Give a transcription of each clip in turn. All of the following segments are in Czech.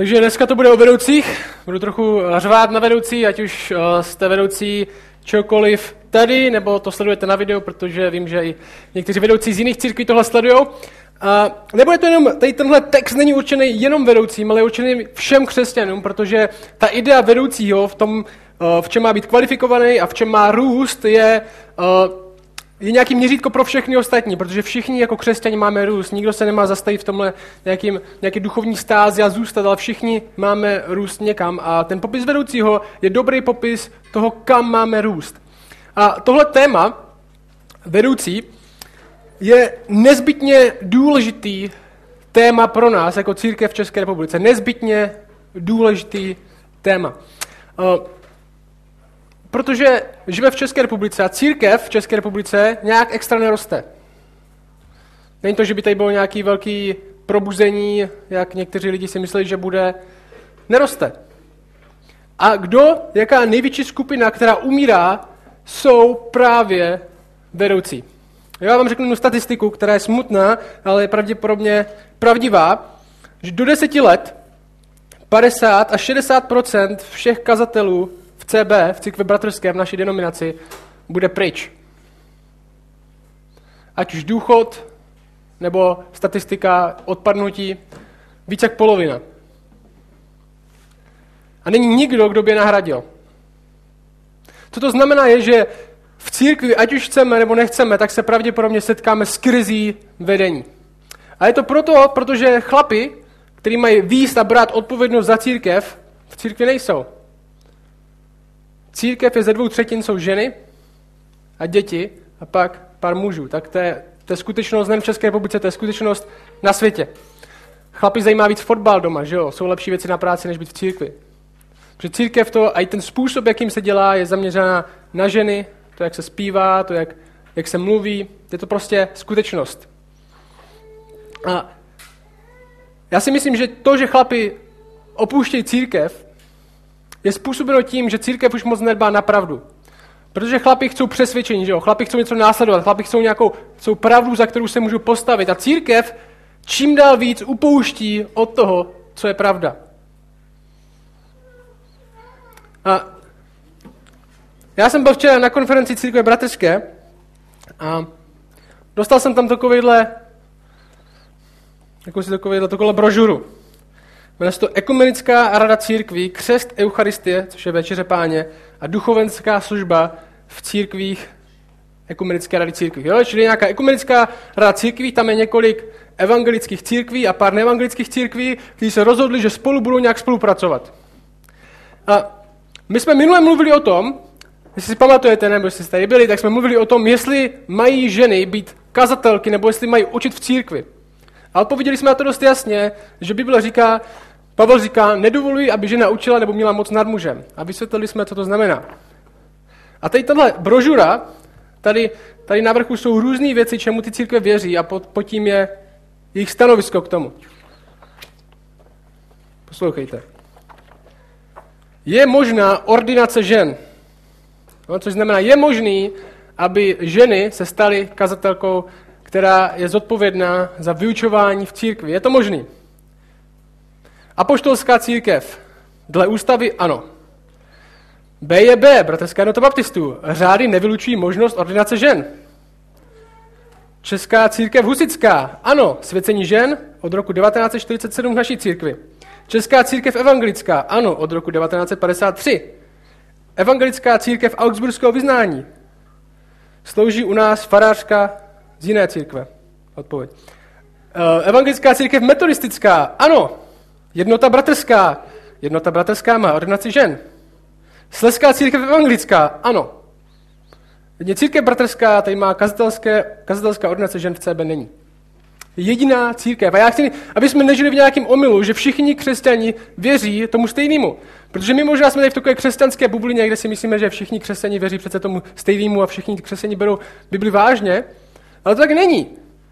Takže dneska to bude o vedoucích. Budu trochu řvát na vedoucí, ať už eh, jste vedoucí čokoliv tady, nebo to sledujete na videu, protože vím, že i někteří vedoucí z jiných církví tohle sledují. A nebude to jenom, tady tenhle text není určený jenom vedoucím, ale je určený všem křesťanům, protože ta idea vedoucího v tom, eh, v čem má být kvalifikovaný a v čem má růst, je eh, je nějaký měřítko pro všechny ostatní, protože všichni jako křesťani máme růst. Nikdo se nemá zastavit v tomhle nějakým, nějaký duchovní stázi a zůstat, ale všichni máme růst někam. A ten popis vedoucího je dobrý popis toho, kam máme růst. A tohle téma, vedoucí, je nezbytně důležitý téma pro nás jako církev v České republice. Nezbytně důležitý téma. Protože žijeme v České republice a církev v České republice nějak extra neroste. Není to, že by tady bylo nějaký velký probuzení, jak někteří lidi si mysleli, že bude. Neroste. A kdo, jaká největší skupina, která umírá, jsou právě vedoucí. Já vám řeknu statistiku, která je smutná, ale je pravděpodobně pravdivá, že do deseti let 50 až 60% všech kazatelů CB, v církvi bratrské, v naší denominaci, bude pryč. Ať už důchod, nebo statistika odpadnutí, více jak polovina. A není nikdo, kdo by je nahradil. Co to znamená je, že v církvi, ať už chceme nebo nechceme, tak se pravděpodobně setkáme s krizí vedení. A je to proto, protože chlapi, kteří mají výst a brát odpovědnost za církev, v církvi nejsou. Církev je ze dvou třetin jsou ženy a děti a pak pár mužů. Tak to je, to je skutečnost nejen v České republice, to je skutečnost na světě. Chlapi zajímá víc fotbal doma, že jo? Jsou lepší věci na práci, než být v církvi. Protože církev to, a i ten způsob, jakým se dělá, je zaměřená na ženy, to, jak se zpívá, to, jak, jak se mluví, je to prostě skutečnost. A já si myslím, že to, že chlapi opouštějí církev, je způsobeno tím, že církev už moc nedbá na pravdu. Protože chlapi chcou přesvědčení, že jo? Chlapi chcou něco následovat, chlapi chcou nějakou chcou pravdu, za kterou se můžu postavit. A církev čím dál víc upouští od toho, co je pravda. A já jsem byl včera na konferenci církve bratrské a dostal jsem tam takovýhle, jako si takovýhle, takovýhle brožuru. Jmenuje se to Ekumenická rada církví, křest Eucharistie, což je večeře páně, a duchovenská služba v církvích Ekumenické rady církví. Jo? Čili nějaká ekumenická rada církví, tam je několik evangelických církví a pár neevangelických církví, kteří se rozhodli, že spolu budou nějak spolupracovat. A my jsme minule mluvili o tom, jestli si pamatujete, nebo jestli jste tady byli, tak jsme mluvili o tom, jestli mají ženy být kazatelky, nebo jestli mají učit v církvi. A odpověděli jsme na to dost jasně, že Bible říká, Pavel říká, nedovoluji, aby žena učila nebo měla moc nad mužem. A vysvětlili jsme, co to znamená. A tady tahle brožura, tady, tady na vrchu jsou různé věci, čemu ty církve věří a pod, pod tím je jejich stanovisko k tomu. Poslouchejte. Je možná ordinace žen. No, což znamená, je možný, aby ženy se staly kazatelkou, která je zodpovědná za vyučování v církvi. Je to možný? Apoštolská církev. Dle ústavy ano. B je B, bratrská jednota baptistů. Řády nevylučují možnost ordinace žen. Česká církev husická. Ano, svěcení žen od roku 1947 v naší církvi. Česká církev evangelická. Ano, od roku 1953. Evangelická církev Augsburského vyznání. Slouží u nás farářka z jiné církve. Odpověď. Eh, evangelická církev metodistická. Ano, Jednota bratrská. Jednota bratrská má ordinaci žen. Sleská církev evangelická, ano. Jedně církev bratrská tady má kazatelské, kazatelská ordinace žen v CB není. Jediná církev. A já chci, aby jsme nežili v nějakém omylu, že všichni křesťani věří tomu stejnému. Protože my možná jsme tady v takové křesťanské bublině, kde si myslíme, že všichni křesťani věří přece tomu stejnému a všichni křesťani berou Bibli vážně. Ale to tak není.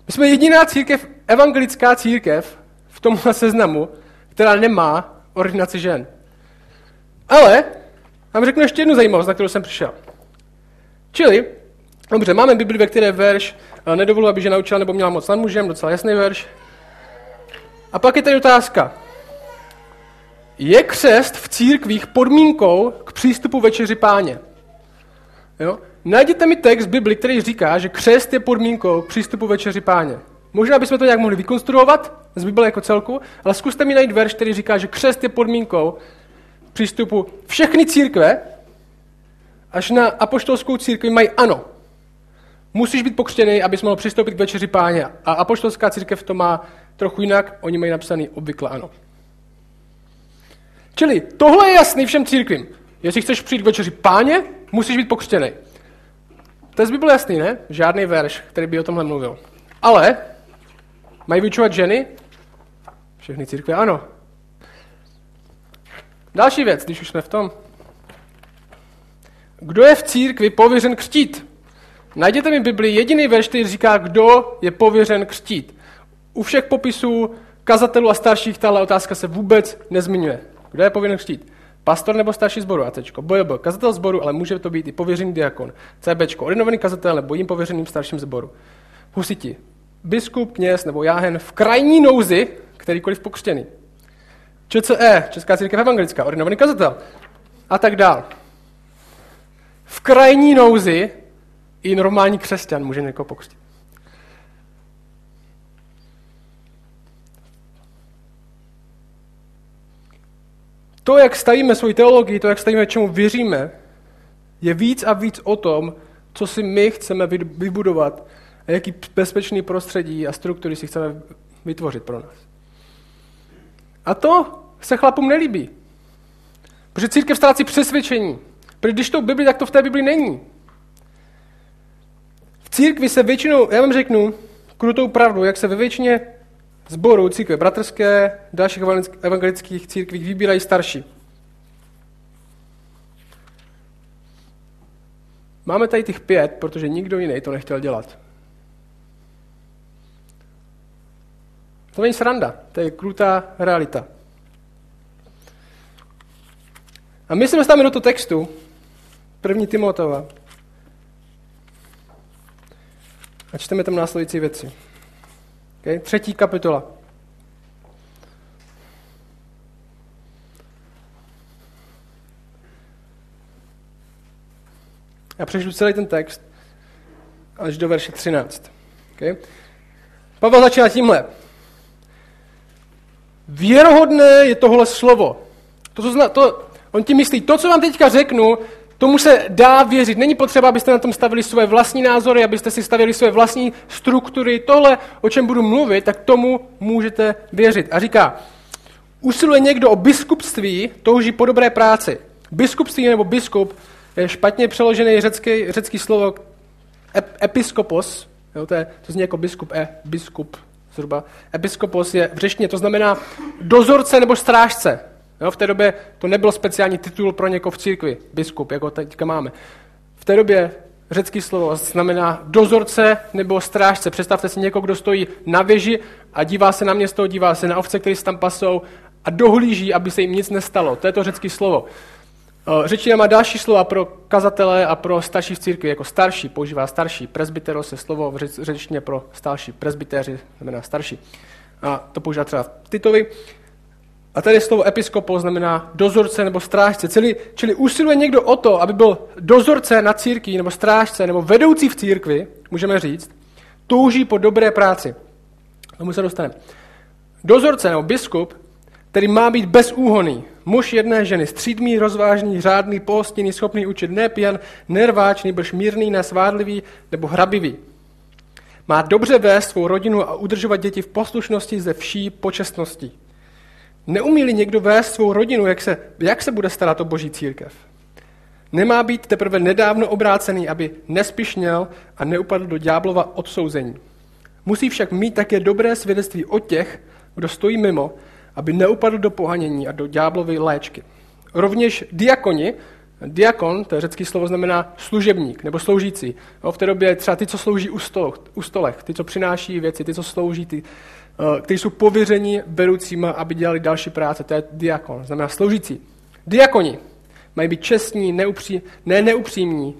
My jsme jediná církev, evangelická církev v tomhle seznamu, která nemá ordinaci žen. Ale vám řeknu ještě jednu zajímavost, na kterou jsem přišel. Čili, dobře, máme Bibli, ve které verš eh, nedovolu, aby žena učila nebo měla moc nad mužem, docela jasný verš. A pak je tady otázka. je křest v církvích podmínkou k přístupu večeři páně. Jo? Najděte mi text Bibli, který říká, že křest je podmínkou k přístupu večeři páně. Možná bychom to nějak mohli vykonstruovat z Bible jako celku, ale zkuste mi najít verš, který říká, že křest je podmínkou přístupu všechny církve, až na apoštolskou církvi mají ano. Musíš být pokřtěný, abys mohl přistoupit k večeři páně. A apoštolská církev to má trochu jinak, oni mají napsaný obvykle ano. Čili tohle je jasný všem církvím. Jestli chceš přijít k večeři páně, musíš být pokřtěný. To je z jasný, ne? Žádný verš, který by o tomhle mluvil. Ale mají vyučovat ženy? Všechny církve ano. Další věc, když už jsme v tom. Kdo je v církvi pověřen křtít? Najděte mi Bibli jediný verš, který říká, kdo je pověřen křtít. U všech popisů kazatelů a starších tahle otázka se vůbec nezmiňuje. Kdo je povinen křtít? Pastor nebo starší zboru? A C. BJB. Kazatel zboru, ale může to být i pověřený diakon. CB. Ordinovaný kazatel nebo jim pověřeným starším zboru. Husiti. Biskup, kněz nebo jáhen v krajní nouzi, kterýkoliv pokřtěný. ČCE, Česká církev evangelická, ordinovaný kazatel. A tak dál. V krajní nouzi i normální křesťan může někoho pokřtít. To, jak stavíme svoji teologii, to, jak stavíme, čemu věříme, je víc a víc o tom, co si my chceme vybudovat a jaký bezpečný prostředí a struktury si chceme vytvořit pro nás. A to se chlapům nelíbí. Protože církev ztrácí přesvědčení. Protože když to v Bibli, tak to v té Bibli není. V církvi se většinou, já vám řeknu krutou pravdu, jak se ve většině zborů církve bratrské, dalších evangelických církvích vybírají starší. Máme tady těch pět, protože nikdo jiný to nechtěl dělat. To není sranda, to je krutá realita. A my se dostáváme do toho textu, první Timotova. A čteme tam následující věci. Okay? Třetí kapitola. Já přešlu celý ten text až do verše 13. Okay? Pavel začíná tímhle. Věrohodné je tohle slovo. To, co zna, to, on ti myslí, to, co vám teďka řeknu, Tomu se dá věřit. Není potřeba, abyste na tom stavili své vlastní názory, abyste si stavili své vlastní struktury. Tohle, o čem budu mluvit, tak tomu můžete věřit. A říká, usiluje někdo o biskupství, touží po dobré práci. Biskupství nebo biskup je špatně přeložený řecký, řecký slovo ep, episkopos, jo, to, je, to zní jako biskup, e, biskup zhruba. Episkopos je v řeštině, to znamená dozorce nebo strážce. Jo, v té době to nebyl speciální titul pro někoho v církvi, biskup, jako teďka máme. V té době řecký slovo znamená dozorce nebo strážce. Představte si někoho, kdo stojí na věži a dívá se na město, dívá se na ovce, které se tam pasou a dohlíží, aby se jim nic nestalo. To je to řecký slovo. Řečina má další slova pro kazatele a pro starší v církvi, jako starší, používá starší. Presbyteros je slovo v řečtině pro starší. Presbytéři znamená starší. A to používá třeba v Titovi. A tady slovo episkopo znamená dozorce nebo strážce. Čili, čili usiluje někdo o to, aby byl dozorce na církvi, nebo strážce, nebo vedoucí v církvi, můžeme říct, touží po dobré práci. Tomu se dostaneme. Dozorce nebo biskup, který má být bezúhoný, muž jedné ženy, střídmý, rozvážný, řádný, pohostinný, schopný učit, nepijan, nerváč, nebož mírný, nesvádlivý nebo hrabivý. Má dobře vést svou rodinu a udržovat děti v poslušnosti ze vší počestnosti. Neumí-li někdo vést svou rodinu, jak se, jak se bude starat o boží církev? Nemá být teprve nedávno obrácený, aby nespišněl a neupadl do ďáblova odsouzení. Musí však mít také dobré svědectví o těch, kdo stojí mimo, aby neupadl do pohanění a do ďáblovy léčky. Rovněž diakoni, diakon, to je řecký slovo, znamená služebník nebo sloužící. No, v té době třeba ty, co slouží u, stolech, u stolech, ty, co přináší věci, ty, co slouží, ty, Eh, kteří jsou pověřeni vedoucíma, aby dělali další práce. To je diakon, znamená sloužící. Diakoni mají být čestní, neupří, ne neupřímní,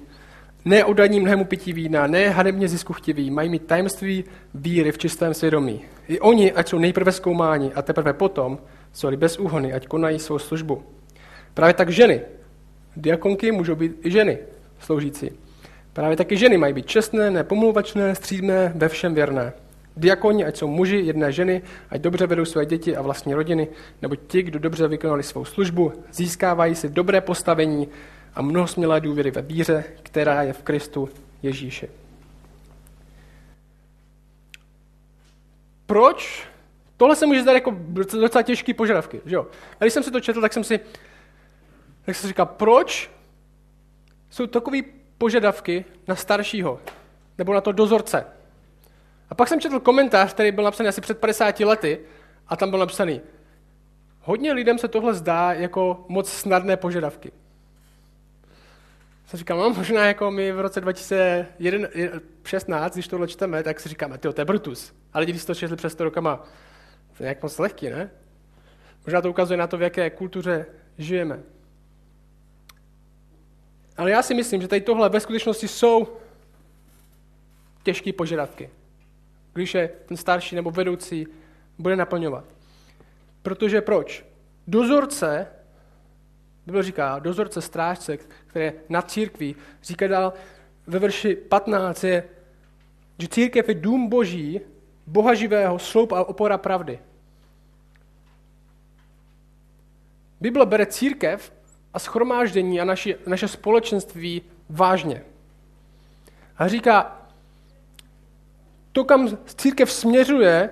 ne oddaní mnohému pití vína, ne hadebně ziskuchtiví, mají mít tajemství víry v čistém svědomí. I oni, ať jsou nejprve zkoumáni a teprve potom jsou bez úhony, ať konají svou službu. Právě tak ženy, diakonky můžou být i ženy sloužící. Právě taky ženy mají být čestné, nepomluvačné, střídné, ve všem věrné. Diakoni, ať jsou muži, jedné ženy, ať dobře vedou své děti a vlastní rodiny, nebo ti, kdo dobře vykonali svou službu, získávají si dobré postavení a mnoho smělé důvěry ve víře, která je v Kristu Ježíši. Proč? Tohle se může zdát jako docela těžký požadavky. Že jo? A když jsem si to četl, tak jsem si, tak jsem si říkal, proč jsou takové požadavky na staršího nebo na to dozorce? A pak jsem četl komentář, který byl napsaný asi před 50 lety a tam byl napsaný, hodně lidem se tohle zdá jako moc snadné požadavky. Jsem říkal, no možná jako my v roce 2016, když tohle čteme, tak si říkáme, ty to je Brutus. Ale lidi, když to četli přes 100 rokama, to je nějak moc lehký, ne? Možná to ukazuje na to, v jaké kultuře žijeme. Ale já si myslím, že tady tohle ve skutečnosti jsou těžké požadavky když je ten starší nebo vedoucí bude naplňovat. Protože proč? Dozorce, Bible říká, dozorce, strážce, který je nad církví, říká dál ve verši 15, je, že církev je dům boží, boha živého, sloup a opora pravdy. Bible bere církev a schromáždění a naši, naše společenství vážně. A říká, to, kam církev směřuje,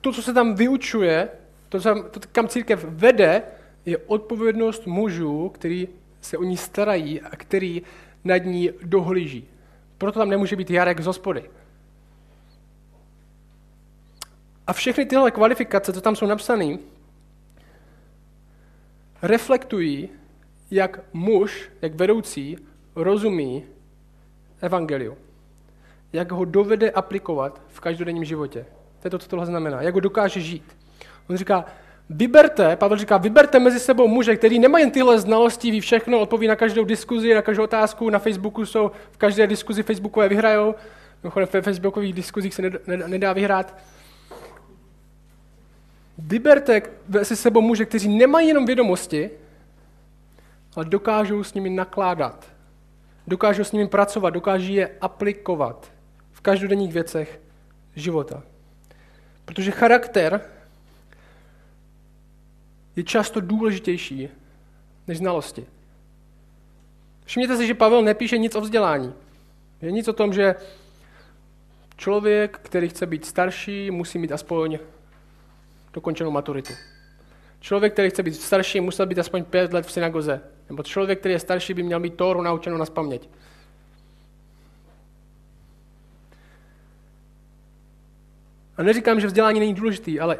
to, co se tam vyučuje, to kam církev vede, je odpovědnost mužů, který se o ní starají a který nad ní dohlíží. Proto tam nemůže být Jarek z hospody. A všechny tyhle kvalifikace, co tam jsou napsané, reflektují, jak muž, jak vedoucí, rozumí evangeliu jak ho dovede aplikovat v každodenním životě. To je to, co tohle znamená. Jak ho dokáže žít. On říká, vyberte, Pavel říká, vyberte mezi sebou muže, který nemá jen tyhle znalosti, ví všechno, odpoví na každou diskuzi, na každou otázku, na Facebooku jsou, v každé diskuzi Facebookové vyhrajou, mimochodem v Facebookových diskuzích se nedá vyhrát. Vyberte mezi sebou muže, kteří nemají jenom vědomosti, ale dokážou s nimi nakládat. Dokážou s nimi pracovat, dokáží je aplikovat v každodenních věcech života. Protože charakter je často důležitější než znalosti. Všimněte si, že Pavel nepíše nic o vzdělání. Je nic o tom, že člověk, který chce být starší, musí mít aspoň dokončenou maturitu. Člověk, který chce být starší, musel být aspoň pět let v synagoze. Nebo člověk, který je starší, by měl mít Tóru naučenou na spaměť. A neříkám, že vzdělání není důležitý, ale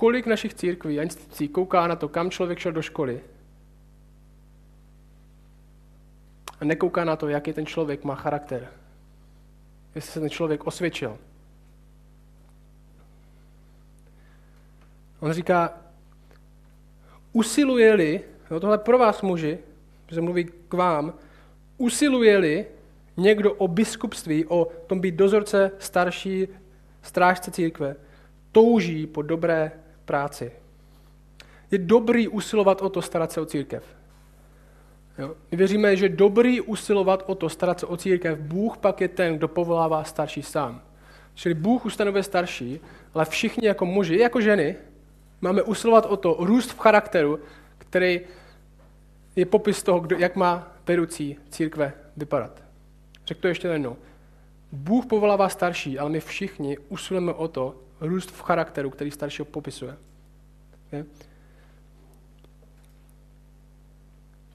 kolik našich církví a institucí kouká na to, kam člověk šel do školy a nekouká na to, jaký ten člověk má charakter. Jestli se ten člověk osvědčil. On říká, usiluje-li, no tohle pro vás muži, že mluví k vám, usiluje-li někdo o biskupství, o tom být dozorce starší strážce církve, touží po dobré práci. Je dobrý usilovat o to starat se o církev. Jo? My věříme, že dobrý usilovat o to starat se o církev, Bůh pak je ten, kdo povolává starší sám. Čili Bůh ustanovuje starší, ale všichni jako muži, jako ženy, máme usilovat o to růst v charakteru, který je popis toho, jak má vedoucí církve vypadat. Řekl to ještě jednou. Bůh povolává starší, ale my všichni usilujeme o to růst v charakteru, který staršího popisuje. Je?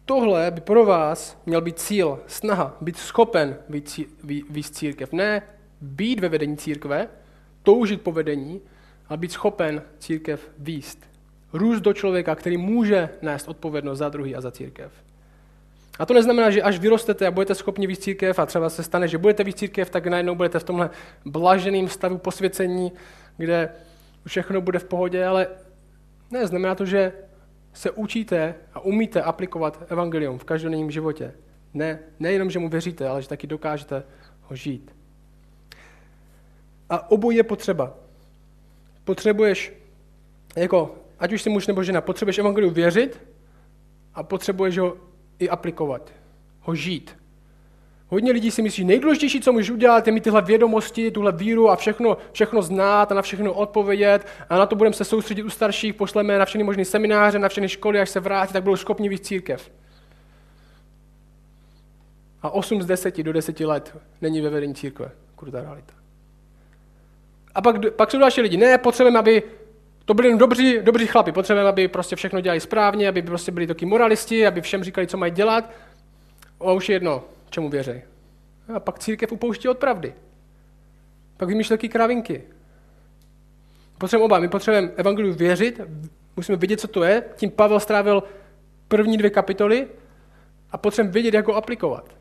Tohle by pro vás měl být cíl, snaha, být schopen víc církev. Ne být ve vedení církve, toužit po vedení, ale být schopen církev výst. Růst do člověka, který může nést odpovědnost za druhý a za církev. A to neznamená, že až vyrostete a budete schopni víc církev a třeba se stane, že budete víc církev, tak najednou budete v tomhle blaženém stavu posvěcení, kde všechno bude v pohodě, ale ne, znamená to, že se učíte a umíte aplikovat evangelium v každodenním životě. Ne, nejenom, že mu věříte, ale že taky dokážete ho žít. A obojí je potřeba. Potřebuješ jako, ať už jsi muž nebo žena, potřebuješ evangeliu věřit a potřebuješ ho i aplikovat, ho žít. Hodně lidí si myslí, že nejdůležitější, co můžeš udělat, je mít tyhle vědomosti, tuhle víru a všechno, všechno znát a na všechno odpovědět a na to budeme se soustředit u starších, pošleme na všechny možné semináře, na všechny školy, až se vrátí, tak budou schopni víc církev. A 8 z 10 do 10 let není ve vedení církve. Krutá realita. A pak, pak jsou další lidi. Ne, potřebujeme, aby to byli dobří, dobří chlapi. Potřebujeme, aby prostě všechno dělali správně, aby prostě byli taky moralisti, aby všem říkali, co mají dělat. A už je jedno, čemu věří. A pak církev upouští od pravdy. Pak vymýšlí taky kravinky. Potřebujeme oba. My potřebujeme evangeliu věřit, musíme vidět, co to je. Tím Pavel strávil první dvě kapitoly a potřebujeme vědět, jak ho aplikovat.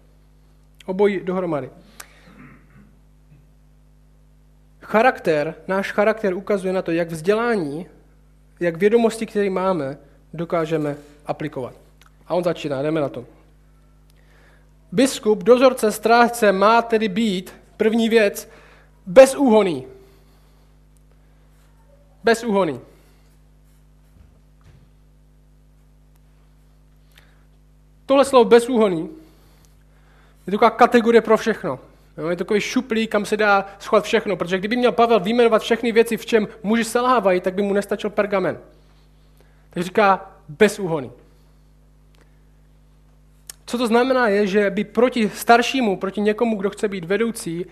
Obojí dohromady. Charakter, náš charakter ukazuje na to, jak vzdělání, jak vědomosti, které máme, dokážeme aplikovat. A on začíná, jdeme na to. Biskup, dozorce, strážce má tedy být, první věc, bezúhoný. Bezúhoný. Tohle slovo bezúhoný je taková kategorie pro všechno. Jo, je takový šuplík, kam se dá schovat všechno, protože kdyby měl Pavel vyjmenovat všechny věci, v čem muži selhávají, tak by mu nestačil pergamen. Takže říká bezúhoný. Co to znamená je, že by proti staršímu, proti někomu, kdo chce být vedoucí,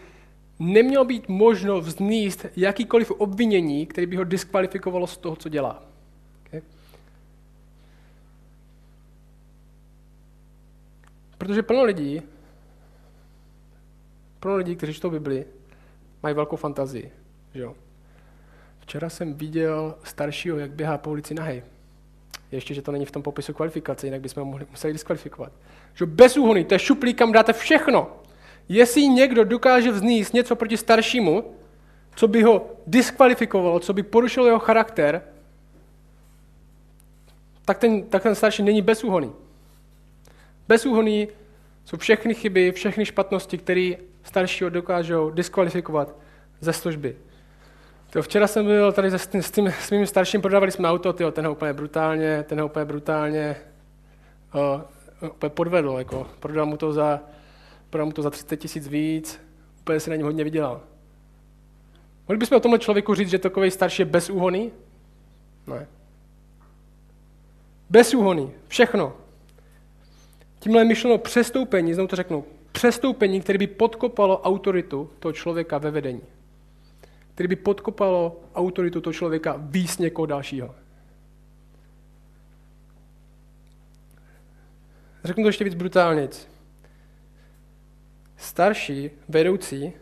nemělo být možno vzníst jakýkoliv obvinění, který by ho diskvalifikovalo z toho, co dělá. Okay? Protože plno lidí pro lidi, kteří čtou Bibli, mají velkou fantazii. Že jo? Včera jsem viděl staršího, jak běhá po ulici nahej. Ještě, že to není v tom popisu kvalifikace, jinak bychom ho mohli, museli diskvalifikovat. Že bez úhony, to je šuplík, kam dáte všechno. Jestli někdo dokáže vzníst něco proti staršímu, co by ho diskvalifikovalo, co by porušilo jeho charakter, tak ten, tak ten starší není bezúhoný. Bezúhoný jsou všechny chyby, všechny špatnosti, které staršího dokážou diskvalifikovat ze služby. To včera jsem byl tady s tím, s tím svým starším, prodávali jsme auto, tyjo, ten ho úplně brutálně, ten ho úplně brutálně o, úplně podvedl, jako, prodal mu to za, prodal mu to za 30 tisíc víc, úplně si na něm hodně vydělal. Mohli bychom o tomhle člověku říct, že takový starší je bezúhoný? Ne. Bezúhoný, všechno. Tímhle myšleno přestoupení, znovu to řeknu, přestoupení, které by podkopalo autoritu toho člověka ve vedení. Které by podkopalo autoritu toho člověka víc někoho dalšího. Řeknu to ještě víc brutálně. Starší, vedoucí,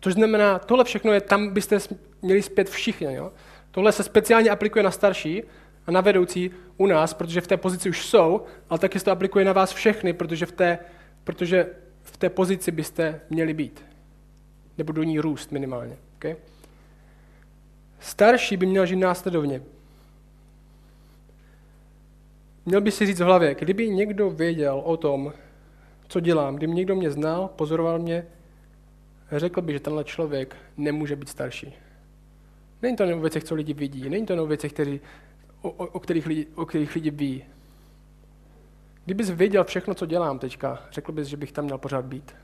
což znamená, tohle všechno je, tam byste měli zpět všichni. Jo? Tohle se speciálně aplikuje na starší a na vedoucí u nás, protože v té pozici už jsou, ale taky se to aplikuje na vás všechny, protože v té, protože v té pozici byste měli být. Nebo do ní růst minimálně. Okay? Starší by měl žít následovně. Měl by si říct v hlavě, kdyby někdo věděl o tom, co dělám, kdyby někdo mě znal, pozoroval mě, řekl by, že tenhle člověk nemůže být starší. Není to o věcech, co lidi vidí, není to o věcech, který, o, o, o, kterých lidi, o kterých lidi ví. Kdybys věděl všechno, co dělám teďka, řekl bys, že bych tam měl pořád být.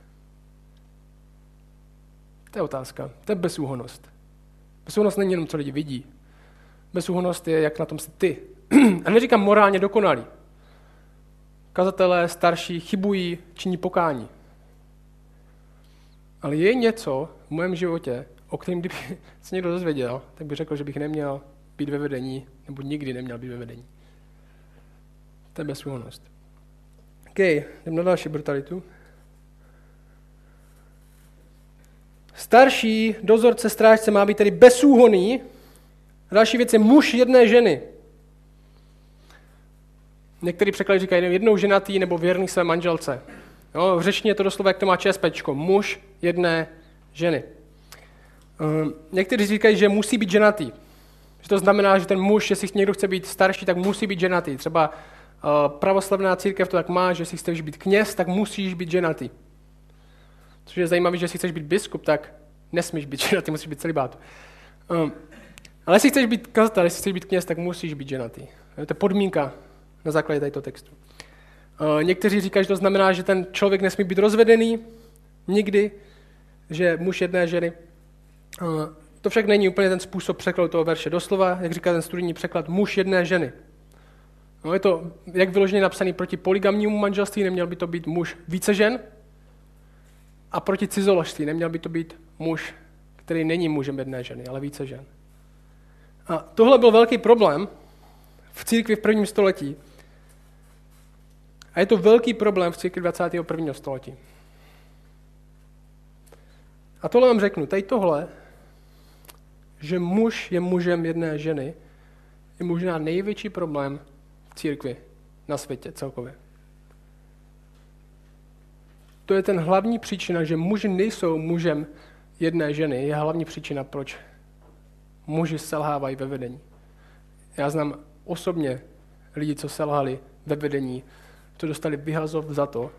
To je otázka. To je bezúhonost. Bezúhonost není jenom, co lidi vidí. Bezúhonost je, jak na tom jsi ty. A neříkám morálně dokonalý. Kazatelé, starší, chybují, činí pokání. Ale je něco v mém životě, o kterém kdyby se někdo dozvěděl, tak by řekl, že bych neměl být ve vedení, nebo nikdy neměl být ve vedení. To je bezúhonost. OK, jdem na další brutalitu. Starší dozorce strážce má být tedy bezúhoný. Další věc je muž jedné ženy. Některý překlady říkají jednou ženatý nebo věrný své manželce. Jo, v řečtině to doslova, jak to má ČSPčko. Muž jedné ženy. Ehm, někteří říkají, že musí být ženatý. Že to znamená, že ten muž, jestli někdo chce být starší, tak musí být ženatý. Třeba Eh, pravoslavná církev to tak má, že jestli chceš být kněz, tak musíš být ženatý. Což je zajímavé, že jestli chceš být biskup, tak nesmíš být ženatý, musíš být celibát. Um, Ale jestli chceš být kazatel, jestli chceš být kněz, tak musíš být ženatý. To je podmínka na základě tohoto textu. Eh, někteří říkají, že to znamená, že ten člověk nesmí být rozvedený nikdy, že muž jedné ženy. Eh, to však není úplně ten způsob překladu toho verše. Doslova, jak říká ten studijní překlad, muž jedné ženy. No, je to jak vyloženě napsaný proti poligamnímu manželství, neměl by to být muž více žen, a proti cizoložství, neměl by to být muž, který není mužem jedné ženy, ale více žen. A tohle byl velký problém v církvi v prvním století. A je to velký problém v církvi 21. století. A tohle vám řeknu, tady tohle, že muž je mužem jedné ženy, je možná největší problém v církvi na světě celkově. To je ten hlavní příčina, že muži nejsou mužem jedné ženy, je hlavní příčina, proč muži selhávají ve vedení. Já znám osobně lidi, co selhali ve vedení, co dostali vyhazov za to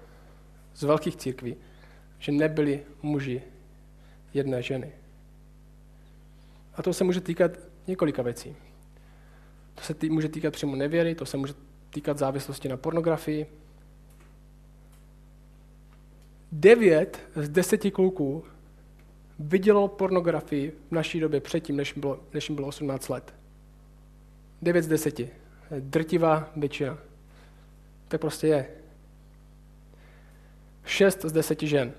z velkých církví, že nebyli muži jedné ženy. A to se může týkat několika věcí. To se tý, může týkat přímo nevěry, to se může týkat závislosti na pornografii. Devět z deseti kluků vidělo pornografii v naší době předtím, než jim bylo, než jim bylo 18 let. 9 z 10. Drtivá většina. Tak prostě je. 6 z 10 žen.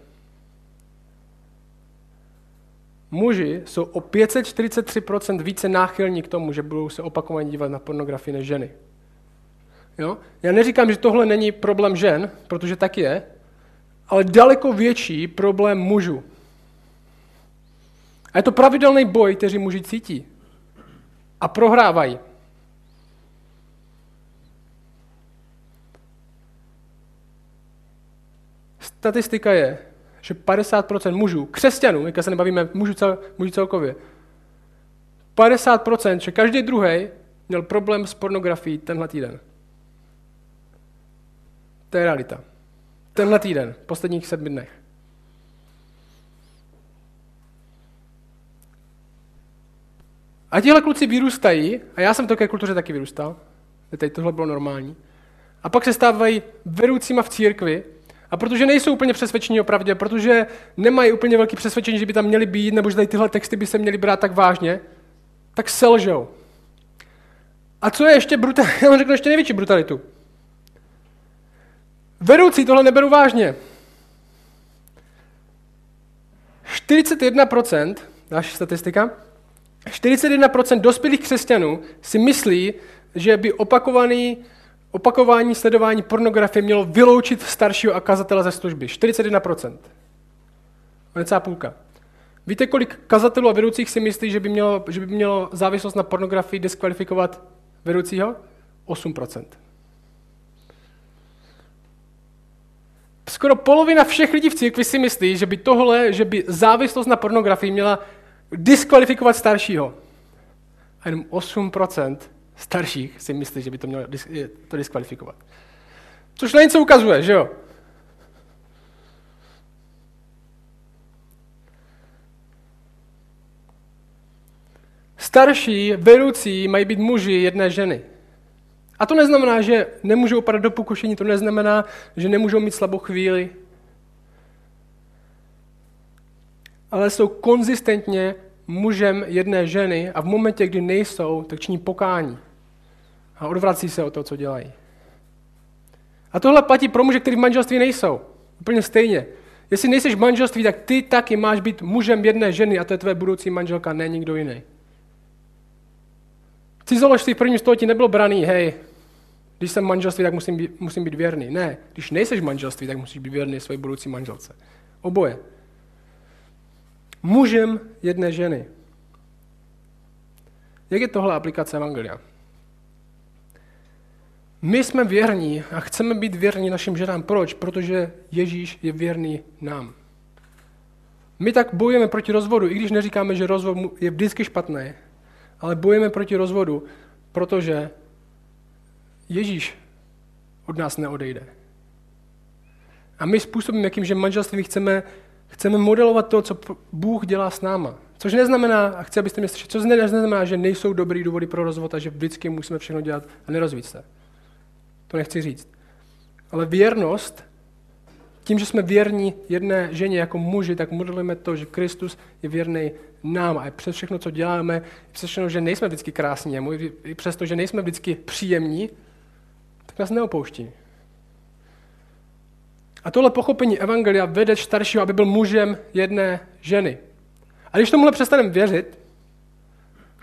Muži jsou o 543% více náchylní k tomu, že budou se opakovaně dívat na pornografii než ženy. Jo? Já neříkám, že tohle není problém žen, protože tak je, ale daleko větší problém mužů. A je to pravidelný boj, který muži cítí. A prohrávají. Statistika je, že 50% mužů, křesťanů, jak se nebavíme mužů, cel, mužů celkově, 50%, že každý druhý měl problém s pornografií tenhle týden. To je realita. Tenhle týden, posledních sedmi dnech. A tihle kluci vyrůstají, a já jsem to ke kultuře taky vyrůstal, teď tohle bylo normální, a pak se stávají vedoucíma v církvi, a protože nejsou úplně přesvědčení o pravdě, protože nemají úplně velký přesvědčení, že by tam měli být, nebo že tady tyhle texty by se měly brát tak vážně, tak selžou. A co je ještě brutální, já vám řeknu ještě největší brutalitu. Vedoucí tohle neberou vážně. 41%, další statistika, 41% dospělých křesťanů si myslí, že by opakovaný, opakování sledování pornografie mělo vyloučit staršího kazatele ze služby. 41%. Necá půlka. Víte, kolik kazatelů a vedoucích si myslí, že by mělo, že by mělo závislost na pornografii diskvalifikovat vedoucího? 8%. Skoro polovina všech lidí v církvi si myslí, že by tohle, že by závislost na pornografii měla diskvalifikovat staršího. A jenom 8% starších si myslí, že by to mělo to diskvalifikovat. Což na něco ukazuje, že jo? Starší, vedoucí mají být muži jedné ženy. A to neznamená, že nemůžou padat do pokušení, to neznamená, že nemůžou mít slabou chvíli. Ale jsou konzistentně mužem jedné ženy a v momentě, kdy nejsou, tak činí pokání. A odvrací se o to, co dělají. A tohle platí pro muže, kteří v manželství nejsou. Úplně stejně. Jestli nejseš v manželství, tak ty taky máš být mužem jedné ženy a to je tvé budoucí manželka, ne nikdo jiný. Cizoložství v prvním století nebylo braný, hej, když jsem v manželství, tak musím být, musím být věrný. Ne, když nejseš v manželství, tak musíš být věrný své budoucí manželce. Oboje. Mužem jedné ženy. Jak je tohle aplikace Evangelia? My jsme věrní a chceme být věrní našim ženám. Proč? Protože Ježíš je věrný nám. My tak bojujeme proti rozvodu, i když neříkáme, že rozvod je vždycky špatný, ale bojujeme proti rozvodu, protože Ježíš od nás neodejde. A my způsobem, jakým že manželství chceme, chceme modelovat to, co Bůh dělá s náma. Což neznamená, a chci, abyste mě slyšeli, což neznamená, že nejsou dobrý důvody pro rozvod a že vždycky musíme všechno dělat a nerozvíjet se. To nechci říct. Ale věrnost, tím, že jsme věrní jedné ženě jako muži, tak modelujeme to, že Kristus je věrný nám a přes všechno, co děláme, přes všechno, že nejsme vždycky krásní, i přes to, že nejsme vždycky příjemní, tak nás neopouští. A tohle pochopení Evangelia vede staršího, aby byl mužem jedné ženy. A když tomuhle přestaneme věřit,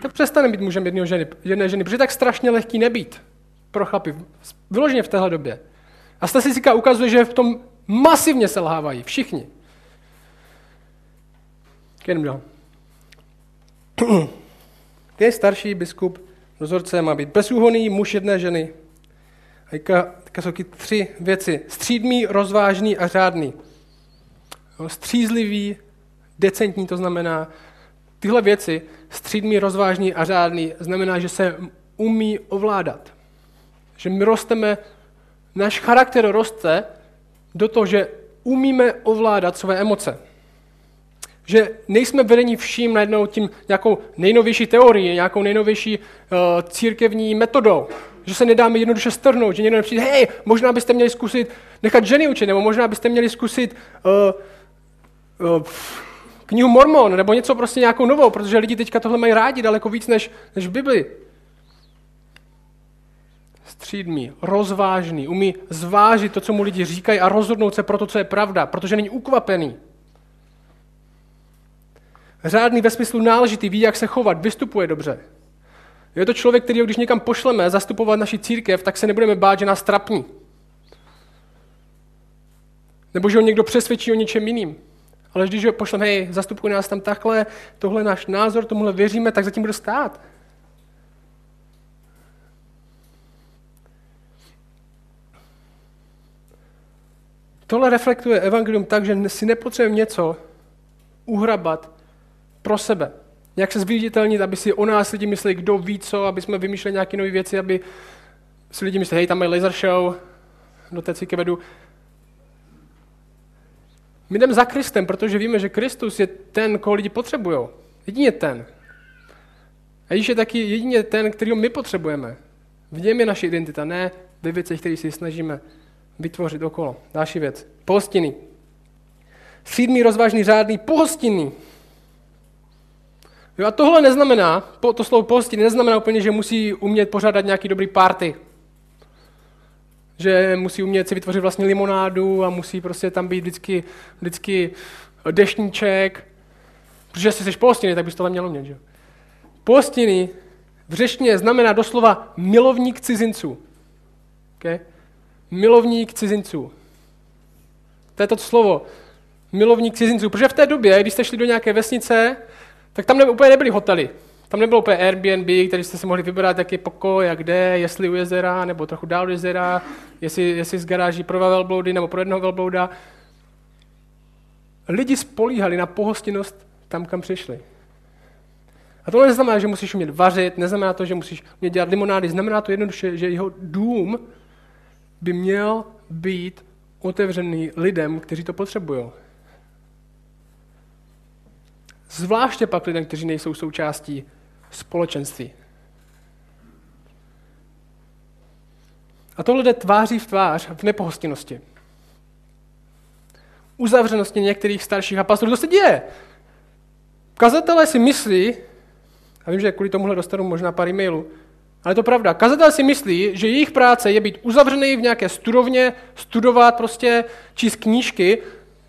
tak přestaneme být mužem jedné ženy, jedné ženy, protože je tak strašně lehký nebýt pro chlapy, vyloženě v téhle době. A statistika ukazuje, že v tom masivně selhávají, všichni. Jdem dál. Ten starší biskup, dozorce má být bezúhonný muž jedné ženy. A teďka jsou tři věci. Střídmý, rozvážný a řádný. Střízlivý, decentní, to znamená, tyhle věci, střídmý, rozvážný a řádný, znamená, že se umí ovládat. Že my rosteme, náš charakter roste do toho, že umíme ovládat své emoce. Že nejsme vedeni vším najednou tím nějakou nejnovější teorií, nějakou nejnovější uh, církevní metodou. Že se nedáme jednoduše strhnout, že někdo nepřijde, hej, možná byste měli zkusit nechat ženy učit, nebo možná byste měli zkusit uh, uh, knihu Mormon, nebo něco prostě nějakou novou, protože lidi teďka tohle mají rádi daleko víc než, než Bibli. Střídmý, rozvážný, umí zvážit to, co mu lidi říkají a rozhodnout se pro to, co je pravda, protože není ukvapený. Řádný ve smyslu náležitý, ví, jak se chovat, vystupuje dobře. Je to člověk, který, když někam pošleme zastupovat naši církev, tak se nebudeme bát, že nás trapní. Nebo že ho někdo přesvědčí o něčem jiným. Ale když ho pošleme, hej, zastupuje nás tam takhle, tohle je náš názor, tomuhle věříme, tak zatím bude stát. Tohle reflektuje evangelium tak, že si nepotřebujeme něco uhrabat pro sebe. Jak se zviditelnit, aby si o nás lidi mysleli, kdo ví co, aby jsme vymýšleli nějaké nové věci, aby si lidi mysleli, hej, tam je laser show, do té cíky vedu. My jdeme za Kristem, protože víme, že Kristus je ten, koho lidi potřebují. Jedině ten. A Ježíš je taky jedině ten, kterýho my potřebujeme. V něm je naše identita, ne ve věcech, které si snažíme vytvořit okolo. Další věc. Pohostiny. Sídmý, rozvážný, řádný, pohostinný. Jo, a tohle neznamená, to slovo pohostiny neznamená úplně, že musí umět pořádat nějaký dobrý party. Že musí umět si vytvořit vlastně limonádu a musí prostě tam být vždycky, vždycky deštníček. Protože jestli jsi pohostiny, tak bys tohle měl umět. Že? Pohostiny v znamená doslova milovník cizinců. Okay? Milovník cizinců. To je to slovo. Milovník cizinců. Protože v té době, když jste šli do nějaké vesnice, tak tam ne, úplně nebyly hotely. Tam nebylo úplně Airbnb, který jste si mohli vybrat, jaký pokoj a kde, jestli u jezera, nebo trochu dál u jezera, jestli, jestli z garáží pro velbloudy nebo pro jednoho velblouda. Lidi spolíhali na pohostinnost tam, kam přišli. A to neznamená, že musíš umět vařit, neznamená to, že musíš umět dělat limonády, znamená to jednoduše, že jeho dům by měl být otevřený lidem, kteří to potřebují. Zvláště pak lidem, kteří nejsou součástí společenství. A tohle jde tváří v tvář v nepohostinnosti. Uzavřenosti některých starších a pastorů. To se děje. Kazatelé si myslí, a vím, že kvůli tomuhle dostanu možná pár e-mailů, ale to pravda. Kazatel si myslí, že jejich práce je být uzavřený v nějaké studovně, studovat prostě, číst knížky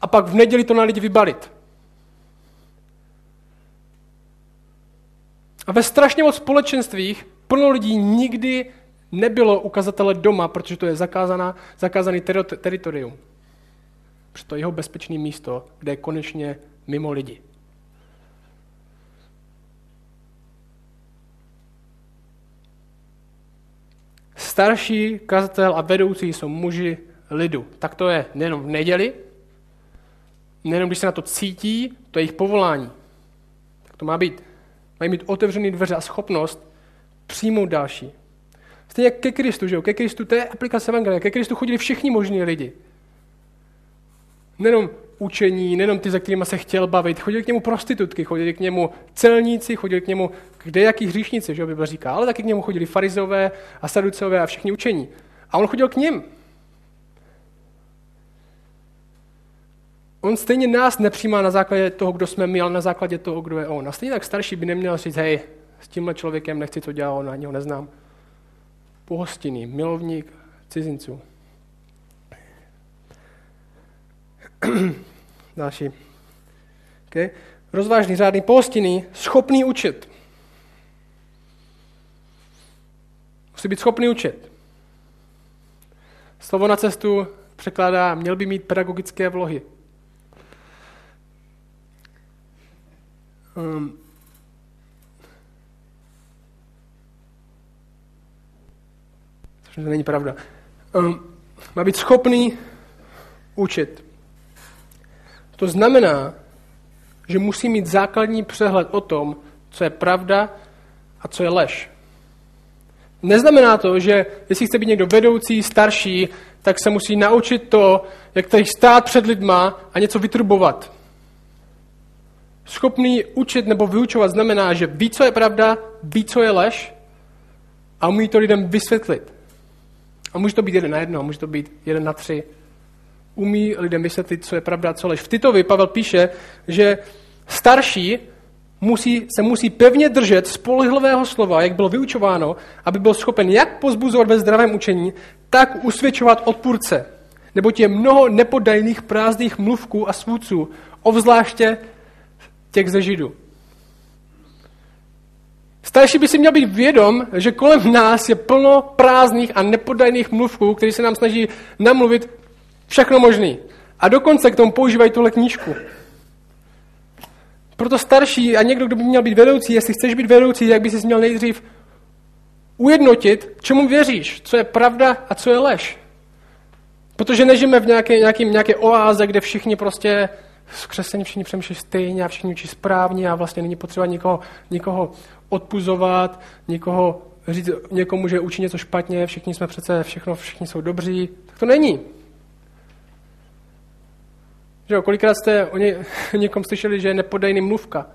a pak v neděli to na lidi vybalit. A ve strašně moc společenstvích plno lidí nikdy nebylo ukazatele doma, protože to je zakázaná, zakázaný teritorium. Protože to je jeho bezpečné místo, kde je konečně mimo lidi. Starší kazatel a vedoucí jsou muži lidu. Tak to je nejenom v neděli, nejenom když se na to cítí, to je jejich povolání. Tak to má být. Mají mít otevřené dveře a schopnost přijmout další. Stejně ke Kristu, že jo? Ke Kristu, to je aplikace Evangelia. Ke Kristu chodili všichni možní lidi. Nejenom učení, nejenom ty, za kterými se chtěl bavit. Chodili k němu prostitutky, chodili k němu celníci, chodili k němu kdejaký hříšníci, že Bible říká, ale taky k němu chodili farizové a saducové a všichni učení. A on chodil k ním. On stejně nás nepřijímá na základě toho, kdo jsme my, ale na základě toho, kdo je on. A stejně tak starší by neměl říct, hej, s tímhle člověkem nechci, co dělá on, ani ho neznám. Pohostinný, milovník cizinců. Další. Okay. Rozvážný, řádný, pohostinný, schopný učit. Musí být schopný učit. Slovo na cestu překládá, měl by mít pedagogické vlohy. Um, což to není pravda. Um, má být schopný učit. To znamená, že musí mít základní přehled o tom, co je pravda a co je lež. Neznamená to, že jestli chce být někdo vedoucí, starší, tak se musí naučit to, jak tady stát před lidma a něco vytrubovat. Schopný učit nebo vyučovat znamená, že ví, co je pravda, ví, co je lež a umí to lidem vysvětlit. A může to být jeden na jedno, může to být jeden na tři. Umí lidem vysvětlit, co je pravda, co lež. V Titovi Pavel píše, že starší musí, se musí pevně držet spolehlivého slova, jak bylo vyučováno, aby byl schopen jak pozbuzovat ve zdravém učení, tak usvědčovat odpůrce. Nebo je mnoho nepodajných prázdných mluvků a svůdců, obzvláště těch ze Židu. Starší by si měl být vědom, že kolem nás je plno prázdných a nepodajných mluvků, kteří se nám snaží namluvit všechno možný. A dokonce k tomu používají tuhle knížku. Proto starší a někdo, kdo by měl být vedoucí, jestli chceš být vedoucí, jak by si měl nejdřív ujednotit, čemu věříš, co je pravda a co je lež. Protože nežijeme v nějaké, nějaký, nějaké oáze, kde všichni prostě v křesení všichni přemýšlí stejně a všichni učí správně a vlastně není potřeba nikoho, nikoho odpuzovat, nikoho říct někomu, že učí něco špatně, všichni jsme přece, všechno, všichni jsou dobří. Tak to není. Že jo, kolikrát jste o, ně, o někom slyšeli, že je nepodajný mluvka.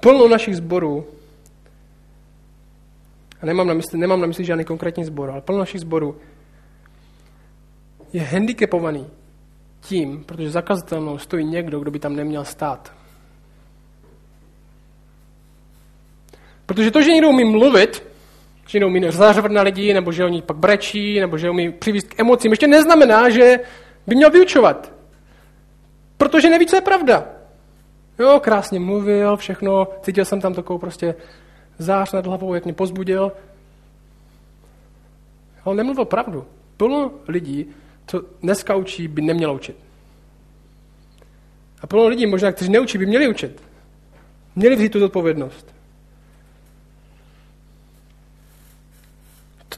Plno našich zborů, a nemám na mysli, nemám na mysli žádný konkrétní zbor, ale plno našich zborů je handicapovaný tím, protože zakazatelnou stojí někdo, kdo by tam neměl stát. Protože to, že někdo umí mluvit, že jenom umí zařvat na lidi, nebo že oni pak brečí, nebo že umí přivést k emocím, ještě neznamená, že by měl vyučovat. Protože neví, co je pravda. Jo, krásně mluvil, všechno, cítil jsem tam takovou prostě zář nad hlavou, jak mě pozbudil. Ale nemluvil pravdu. Plno lidí, co dneska učí, by nemělo učit. A plno lidí možná, kteří neučí, by měli učit. Měli vzít tu odpovědnost.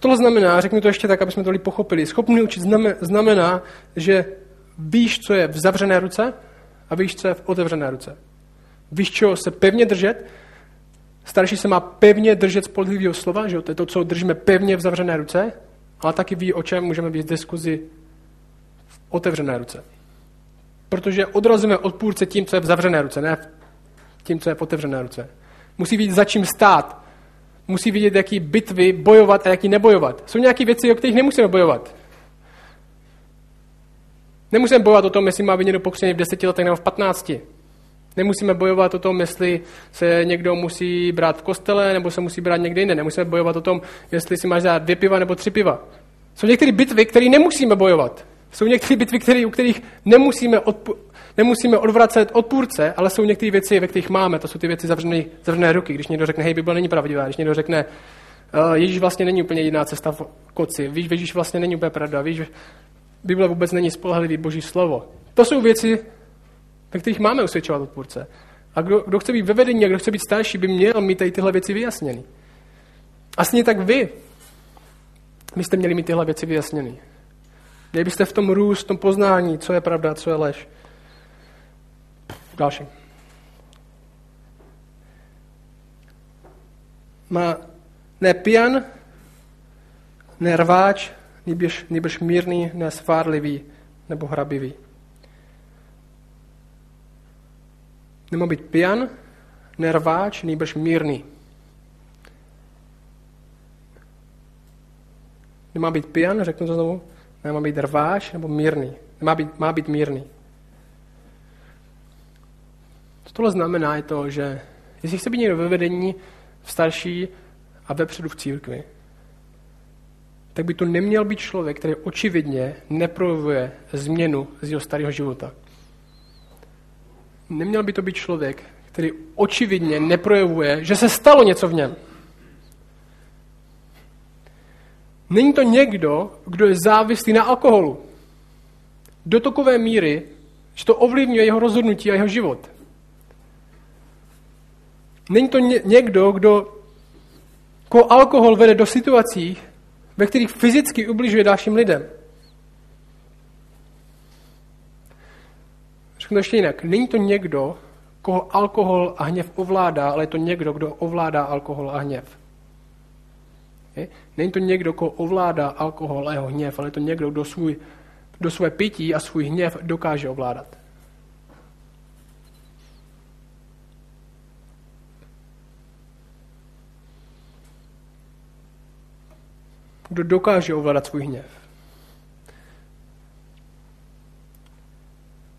To znamená, řeknu to ještě tak, aby jsme to pochopili, schopný učit znamená, že víš, co je v zavřené ruce a víš, co je v otevřené ruce. Víš, čeho se pevně držet, starší se má pevně držet spolehlivého slova, že to je to, co držíme pevně v zavřené ruce, ale taky ví, o čem můžeme být diskuzi v otevřené ruce. Protože odrazíme odpůrce tím, co je v zavřené ruce, ne tím, co je v otevřené ruce. Musí být za čím stát, musí vidět, jaký bitvy bojovat a jaký nebojovat. Jsou nějaké věci, o kterých nemusíme bojovat. Nemusíme bojovat o tom, jestli má být někdo pokřený v deseti letech nebo v patnácti. Nemusíme bojovat o tom, jestli se někdo musí brát v kostele nebo se musí brát někde jinde. Nemusíme bojovat o tom, jestli si máš dát dvě piva nebo tři piva. Jsou některé bitvy, které nemusíme bojovat. Jsou některé bitvy, které, u kterých nemusíme odpo- Nemusíme odvracet odpůrce, ale jsou některé věci, ve kterých máme. To jsou ty věci zavřené, zavřené ruky. Když někdo řekne, hej, Bible není pravdivá, když někdo řekne, uh, Ježíš vlastně není úplně jiná cesta v koci, víš, Ježíš vlastně není úplně pravda, víš, Bible vůbec není spolehlivý boží slovo. To jsou věci, ve kterých máme usvědčovat odpůrce. A kdo, kdo chce být ve vedení a kdo chce být starší, by měl mít tady tyhle věci vyjasněny. A stejně tak vy byste měli mít tyhle věci vyjasněny. Měli byste v tom růst, v tom poznání, co je pravda, co je lež. Další. Má ne pijan, ne rváč, nýbrž, nýbrž mírný, ne svárlivý nebo hrabivý. Nemá být pijan, ne rváč, nýbrž mírný. Nemá být pijan, řeknu to znovu, nemá být rváč nebo mírný. Má být, má být mírný. Co tohle znamená je to, že jestli chce být někdo ve vedení v starší a vepředu v církvi, tak by to neměl být člověk, který očividně neprojevuje změnu z jeho starého života. Neměl by to být člověk, který očividně neprojevuje, že se stalo něco v něm. Není to někdo, kdo je závislý na alkoholu. Do takové míry, že to ovlivňuje jeho rozhodnutí a jeho život. Není to někdo, kdo koho alkohol vede do situací, ve kterých fyzicky ubližuje dalším lidem. Řeknu ještě jinak. Není to někdo, koho alkohol a hněv ovládá, ale je to někdo, kdo ovládá alkohol a hněv. Je? Není to někdo, koho ovládá alkohol a jeho hněv, ale je to někdo, kdo, svůj, kdo své pití a svůj hněv dokáže ovládat. Kdo dokáže ovládat svůj hněv.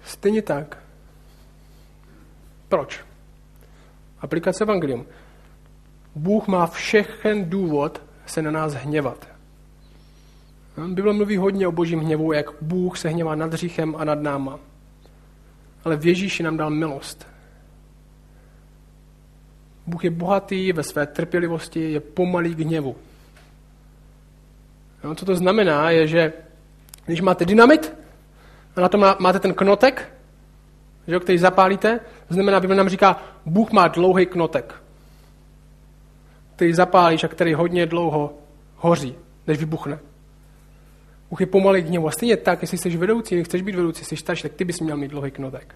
Stejně tak. Proč? Aplikace Evangelium. Bůh má všechen důvod se na nás hněvat. Bible mluví hodně o božím hněvu, jak Bůh se hněvá nad hříchem a nad náma. Ale v Ježíši nám dal milost. Bůh je bohatý ve své trpělivosti, je pomalý k hněvu. No, co to znamená, je, že když máte dynamit a na tom máte ten knotek, že, který zapálíte, to znamená, Bible nám říká, Bůh má dlouhý knotek, který zapálíš a který hodně dlouho hoří, než vybuchne. Bůh je pomalý k němu. A stejně tak, jestli jsi vedoucí, chceš být vedoucí, jsi starší, tak ty bys měl mít dlouhý knotek.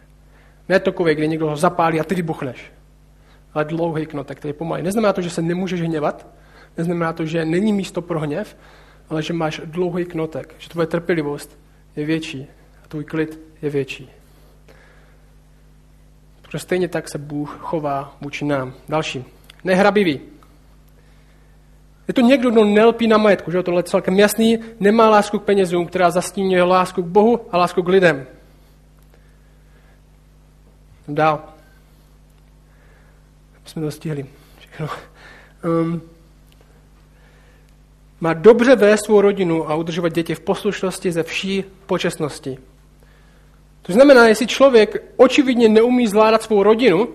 Ne takový, kdy někdo ho zapálí a ty vybuchneš. Ale dlouhý knotek, který je pomalý. Neznamená to, že se nemůžeš hněvat, neznamená to, že není místo pro hněv, ale že máš dlouhý knotek, že tvoje trpělivost je větší a tvůj klid je větší. Protože stejně tak se Bůh chová vůči nám. Další. Nehrabivý. Je to někdo, kdo nelpí na majetku, že tohle je celkem jasný, nemá lásku k penězům, která zastínuje lásku k Bohu a lásku k lidem. Dál. Jsme to stihli. Všechno. Um, má dobře vést svou rodinu a udržovat děti v poslušnosti ze vší počestnosti. To znamená, jestli člověk očividně neumí zvládat svou rodinu,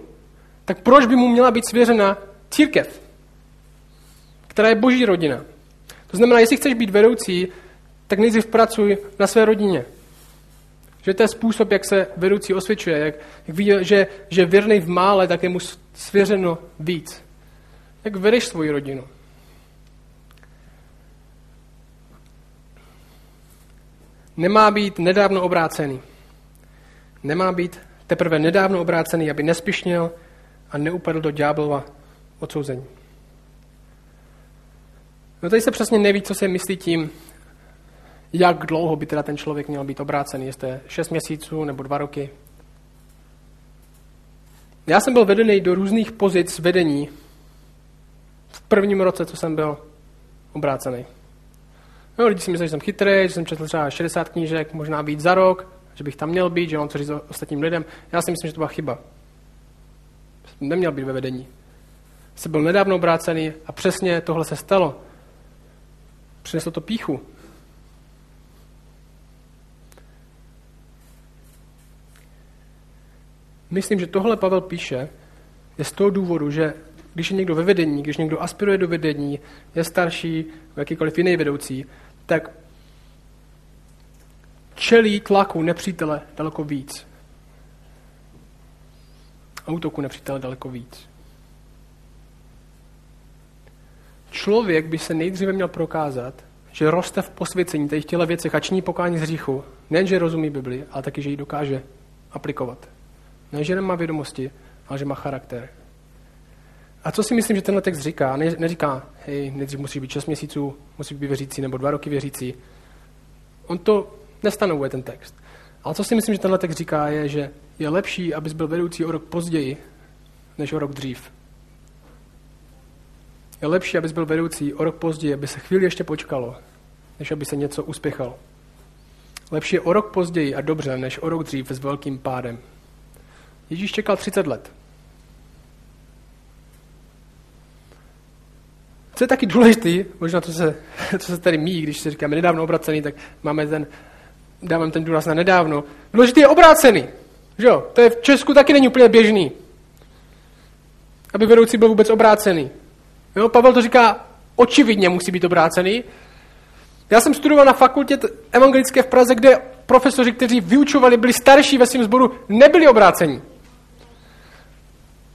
tak proč by mu měla být svěřena církev, která je boží rodina? To znamená, jestli chceš být vedoucí, tak nejdřív pracuj na své rodině. Že to je způsob, jak se vedoucí osvědčuje, jak, jak ví, že, že věrný v mále, tak je mu svěřeno víc. Jak vedeš svoji rodinu? Nemá být nedávno obrácený. Nemá být teprve nedávno obrácený, aby nespišnil a neupadl do ďáblova odsouzení. No tady se přesně neví, co se myslí tím, jak dlouho by teda ten člověk měl být obrácený. Jestli je 6 měsíců nebo dva roky. Já jsem byl vedený do různých pozic vedení v prvním roce, co jsem byl obrácený. No, lidi si myslí, že jsem chytrý, že jsem četl třeba 60 knížek, možná víc za rok, že bych tam měl být, že mám co říct ostatním lidem. Já si myslím, že to byla chyba. Neměl být ve vedení. Jsem byl nedávno obrácený a přesně tohle se stalo. Přineslo to píchu. Myslím, že tohle Pavel píše je z toho důvodu, že když je někdo ve vedení, když někdo aspiruje do vedení, je starší, jakýkoliv jiný vedoucí, tak čelí tlaku nepřítele daleko víc. A útoku nepřítele daleko víc. Člověk by se nejdříve měl prokázat, že roste v posvěcení těch těle věcech a činí pokání z hříchu. Nejen, že rozumí Bibli, ale taky, že ji dokáže aplikovat. Ne, že nemá vědomosti, ale že má charakter. A co si myslím, že tenhle text říká? Ne, neříká, hej, nejdřív musí být 6 měsíců, musí být věřící, nebo dva roky věřící. On to nestanovuje, ten text. Ale co si myslím, že tenhle text říká, je, že je lepší, abys byl vedoucí o rok později, než o rok dřív. Je lepší, abys byl vedoucí o rok později, aby se chvíli ještě počkalo, než aby se něco uspěchalo. Lepší je o rok později a dobře, než o rok dřív s velkým pádem. Ježíš čekal 30 let. Co je taky důležitý, možná to se, to se tady míjí, když se říkáme nedávno obracený, tak máme ten, dávám ten důraz na nedávno. Důležitý je obrácený. Že jo? To je v Česku taky není úplně běžný. Aby vedoucí byl vůbec obrácený. Jo? Pavel to říká, očividně musí být obrácený. Já jsem studoval na fakultě evangelické v Praze, kde profesoři, kteří vyučovali, byli starší ve svém sboru, nebyli obráceni.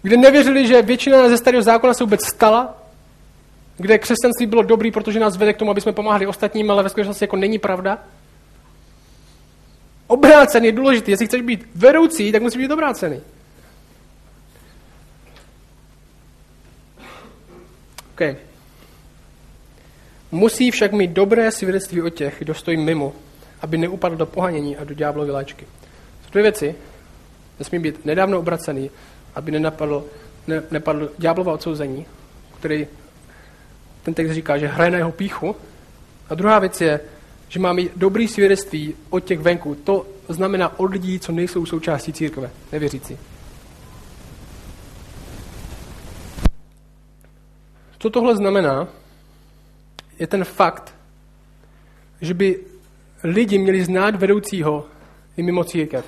Kde nevěřili, že většina ze starého zákona se vůbec stala, kde křesťanství bylo dobrý, protože nás vede k tomu, aby jsme pomáhali ostatním, ale ve skutečnosti jako není pravda. Obrácený je důležitý. Jestli chceš být vedoucí, tak musí být obrácený. Okay. Musí však mít dobré svědectví o těch, kdo stojí mimo, aby neupadl do pohanění a do ďáblovy láčky. Jsou dvě věci. Nesmí být nedávno obracený, aby nenapadl, ne, nepadl ďáblova odsouzení, který ten text říká, že hraje na jeho píchu. A druhá věc je, že má mít dobrý svědectví od těch venku. To znamená od lidí, co nejsou součástí církve, nevěřící. Co tohle znamená, je ten fakt, že by lidi měli znát vedoucího i mimo církev.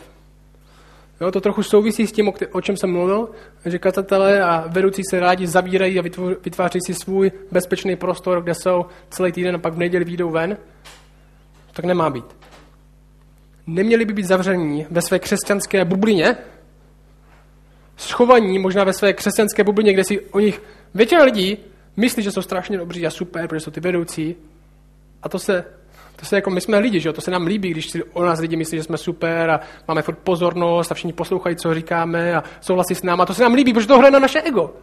Jo, to trochu souvisí s tím, o čem jsem mluvil, že kazatelé a vedoucí se rádi zavírají a vytváří si svůj bezpečný prostor, kde jsou celý týden a pak v neděli výjdou ven. Tak nemá být. Neměli by být zavření ve své křesťanské bublině, schovaní možná ve své křesťanské bublině, kde si o nich většina lidí myslí, že jsou strašně dobří a super, protože jsou ty vedoucí. A to se, to se jako my jsme lidi, že jo? to se nám líbí, když si o nás lidi myslí, že jsme super a máme furt pozornost a všichni poslouchají, co říkáme a souhlasí s náma. To se nám líbí, protože to hraje na naše ego.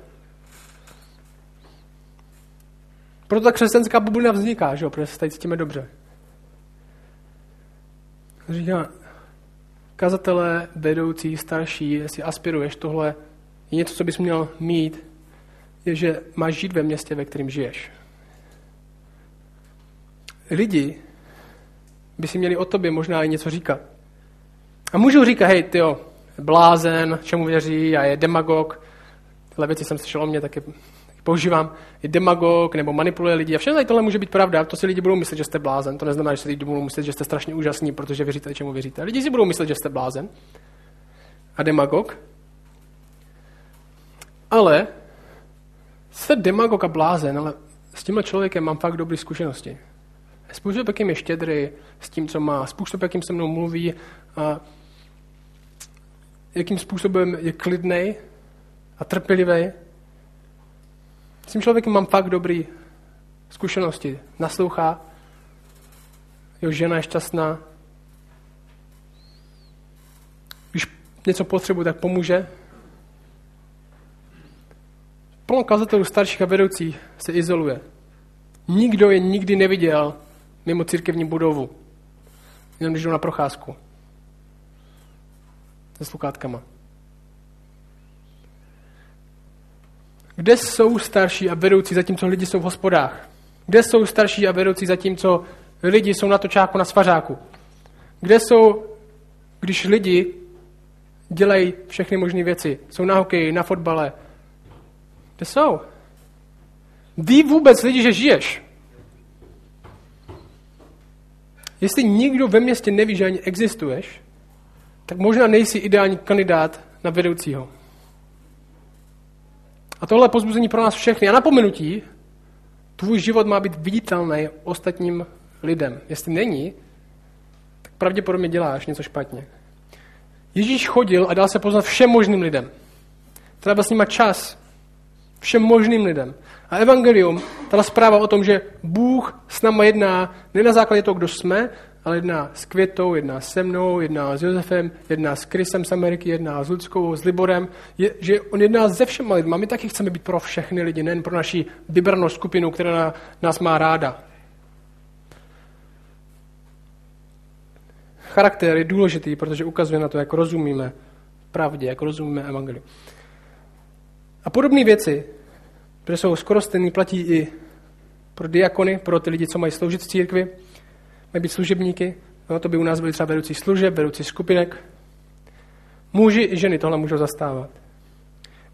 Proto ta křesťanská bublina vzniká, že jo? protože se tady cítíme dobře. Říká, kazatelé, vedoucí, starší, jestli aspiruješ tohle, je něco, co bys měl mít, je, že máš žít ve městě, ve kterém žiješ. Lidi by si měli o tobě možná i něco říkat. A můžou říkat, hej, ty blázen, čemu věří a je demagog. Tyhle věci jsem slyšel o mě, taky, taky používám. Je demagog nebo manipuluje lidi. A všechno tohle může být pravda. To si lidi budou myslet, že jste blázen. To neznamená, že si lidi budou myslet, že jste strašně úžasní, protože věříte, čemu věříte. Lidi si budou myslet, že jste blázen a demagog. Ale Jste demagog a blázen, ale s tímhle člověkem mám fakt dobré zkušenosti. Způsob, jakým je štědrý s tím, co má, způsob, jakým se mnou mluví, a jakým způsobem je klidný a trpělivý. S tím člověkem mám fakt dobré zkušenosti. Naslouchá, jeho žena je šťastná. Když něco potřebuje, tak pomůže. Plno kazatelů starších a vedoucích se izoluje. Nikdo je nikdy neviděl mimo církevní budovu. Jenom když jdou na procházku. Se sluchátkama. Kde jsou starší a vedoucí, zatímco lidi jsou v hospodách? Kde jsou starší a vedoucí, zatímco lidi jsou na točáku na svařáku? Kde jsou, když lidi dělají všechny možné věci? Jsou na hokeji, na fotbale, kde jsou? Ví vůbec lidi, že žiješ? Jestli nikdo ve městě neví, že ani existuješ, tak možná nejsi ideální kandidát na vedoucího. A tohle je pozbuzení pro nás všechny. A napomenutí, tvůj život má být viditelný ostatním lidem. Jestli není, tak pravděpodobně děláš něco špatně. Ježíš chodil a dal se poznat všem možným lidem. Třeba s nima čas, Všem možným lidem. A evangelium, ta zpráva o tom, že Bůh s náma jedná ne na základě toho, kdo jsme, ale jedná s Květou, jedná se mnou, jedná s Josefem, jedná s Krysem z Ameriky, jedná s Ludskou, s Liborem, je, že on jedná se všemi lidmi. My taky chceme být pro všechny lidi, nejen pro naši vybranou skupinu, která nás má ráda. Charakter je důležitý, protože ukazuje na to, jak rozumíme pravdě, jak rozumíme evangeliu. A podobné věci, které jsou skoro stejné, platí i pro diakony, pro ty lidi, co mají sloužit v církvi, mají být služebníky. No, to by u nás byly třeba vedoucí služeb, vedoucí skupinek. Muži i ženy tohle můžou zastávat.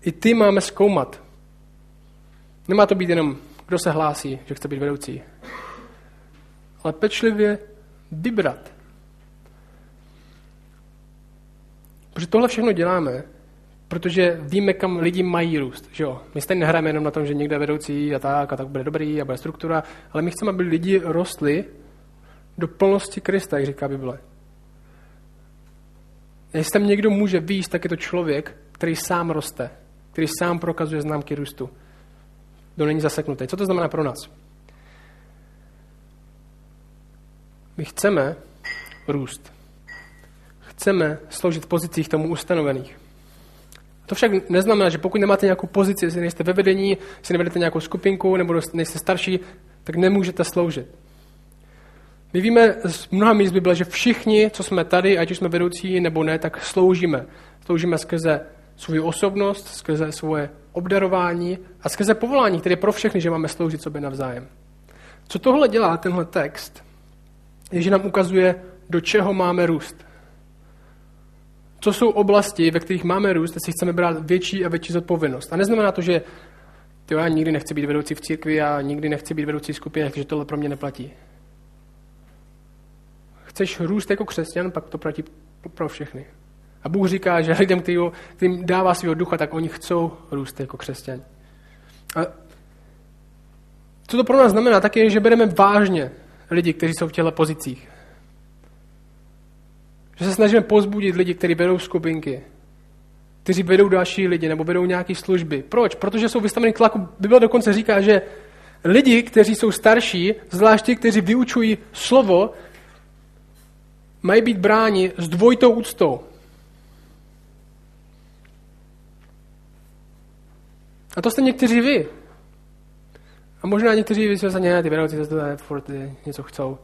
I ty máme zkoumat. Nemá to být jenom, kdo se hlásí, že chce být vedoucí. Ale pečlivě vybrat. Protože tohle všechno děláme, protože víme, kam lidi mají růst. Že jo? My stejně nehrajeme jenom na tom, že někde vedoucí a tak, a tak bude dobrý a bude struktura, ale my chceme, aby lidi rostli do plnosti Krista, jak říká Bible. Jestli tam někdo může výjist, tak je to člověk, který sám roste, který sám prokazuje známky růstu. Kdo není zaseknutý. Co to znamená pro nás? My chceme růst. Chceme sloužit v pozicích tomu ustanovených. To však neznamená, že pokud nemáte nějakou pozici, jestli nejste ve vedení, jestli nevedete nějakou skupinku nebo nejste starší, tak nemůžete sloužit. My víme z mnoha míst Bible, že všichni, co jsme tady, ať už jsme vedoucí nebo ne, tak sloužíme. Sloužíme skrze svou osobnost, skrze svoje obdarování a skrze povolání, které je pro všechny, že máme sloužit sobě navzájem. Co tohle dělá tenhle text, je, že nám ukazuje, do čeho máme růst. Co jsou oblasti, ve kterých máme růst, si chceme brát větší a větší zodpovědnost. A neznamená to, že tyjo, já nikdy nechci být vedoucí v církvi a nikdy nechci být vedoucí skupině, takže tohle pro mě neplatí. Chceš růst jako křesťan, pak to platí pro všechny. A Bůh říká, že lidem, kterým dává svého ducha, tak oni chcou růst jako křesťan. A co to pro nás znamená, tak je, že bereme vážně lidi, kteří jsou v těchto pozicích. Že se snažíme pozbudit lidi, kteří vedou skupinky, kteří vedou další lidi nebo vedou nějaké služby. Proč? Protože jsou vystaveni tlaku. Bible dokonce říká, že lidi, kteří jsou starší, zvláště kteří vyučují slovo, mají být bráni s dvojitou úctou. A to jste někteří vy. A možná někteří vy se ne, ty vedoucí zase furt něco chcou.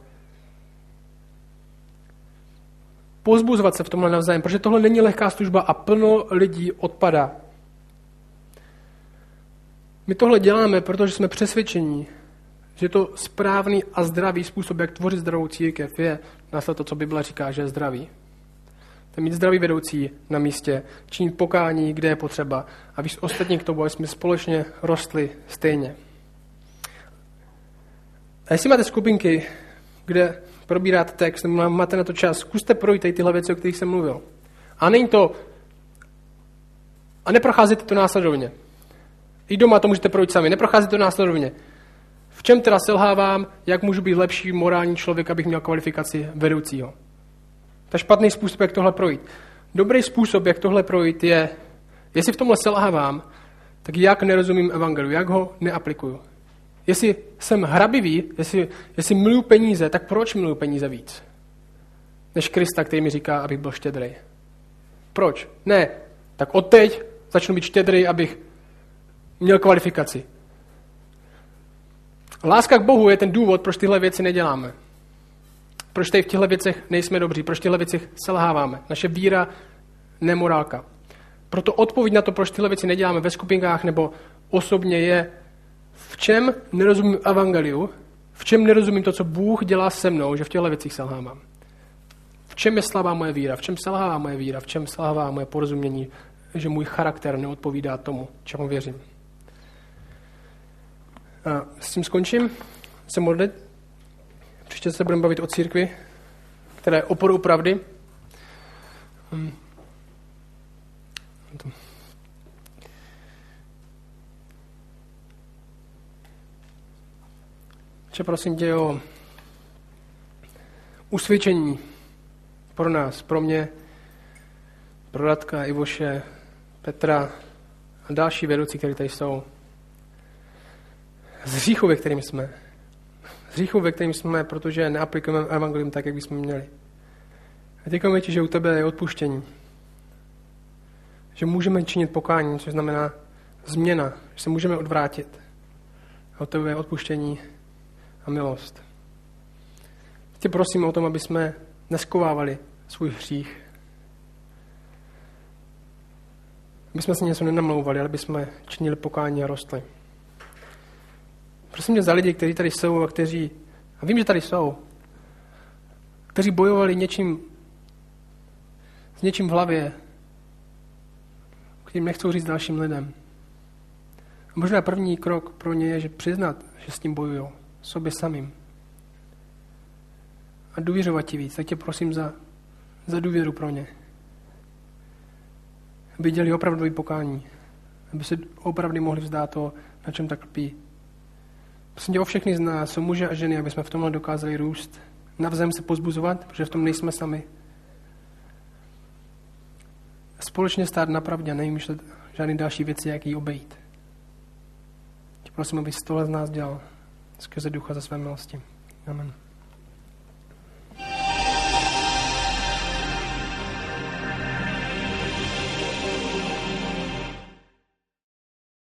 Pozbuzovat se v tomhle navzájem, protože tohle není lehká služba a plno lidí odpadá. My tohle děláme, protože jsme přesvědčení, že to správný a zdravý způsob, jak tvořit zdravou církev, je následovat to, co Bible říká, že je zdravý. To mít zdravý vedoucí na místě, činit pokání, kde je potřeba, a víc ostatní k tomu, jsme společně rostli stejně. A jestli máte skupinky, kde probírat text, nebo máte na to čas, zkuste projít tady tyhle věci, o kterých jsem mluvil. A není to... A neprocházíte to následovně. I doma to můžete projít sami. Neprocházíte to následovně. V čem teda selhávám, jak můžu být lepší morální člověk, abych měl kvalifikaci vedoucího. To je špatný způsob, jak tohle projít. Dobrý způsob, jak tohle projít, je, jestli v tomhle selhávám, tak jak nerozumím evangeliu, jak ho neaplikuju. Jestli jsem hrabivý, jestli, jestli miluju peníze, tak proč miluju peníze víc? Než Krista, který mi říká, abych byl štědrý. Proč? Ne, tak odteď začnu být štědrý, abych měl kvalifikaci. Láska k Bohu je ten důvod, proč tyhle věci neděláme. Proč tady v těchto věcech nejsme dobří, proč v těchto věcech selháváme. Naše víra nemorálka. Proto odpověď na to, proč tyhle věci neděláme ve skupinkách nebo osobně je v čem nerozumím evangeliu, v čem nerozumím to, co Bůh dělá se mnou, že v těchto věcích selhávám. V čem je slabá moje víra, v čem selhává moje víra, v čem selhává moje porozumění, že můj charakter neodpovídá tomu, čemu věřím. A s tím skončím. Se modlit. Příště se budeme bavit o církvi, která je oporou pravdy. Če prosím tě o usvědčení pro nás, pro mě, pro Radka, Ivoše, Petra a další vedoucí, kteří tady jsou. Z hříchu, ve kterým jsme. z hříchu, ve kterým jsme, protože neaplikujeme evangelium tak, jak bychom měli. A děkujeme ti, že u tebe je odpuštění. Že můžeme činit pokání, což znamená změna, že se můžeme odvrátit. A u tebe je odpuštění a milost. Tě prosím o tom, aby jsme neskovávali svůj hřích. Aby jsme si něco nenamlouvali, ale aby jsme činili pokání a rostli. Prosím tě za lidi, kteří tady jsou a kteří, a vím, že tady jsou, kteří bojovali něčím, s něčím v hlavě, kterým nechcou říct dalším lidem. A možná první krok pro ně je, že přiznat, že s tím bojují, sobě samým. A důvěřovat ti víc. Tak tě prosím za, za důvěru pro ně. Aby dělali opravdu pokání. Aby se opravdu mohli vzdát to, na čem tak lpí. Prosím tě o všechny z nás, o muže a ženy, aby jsme v tomhle dokázali růst. Navzájem se pozbuzovat, protože v tom nejsme sami. Společně stát na pravdě a nevymýšlet žádné další věci, jak ji obejít. Tě prosím, aby tohle z nás dělal skrze ducha za své milosti. Amen.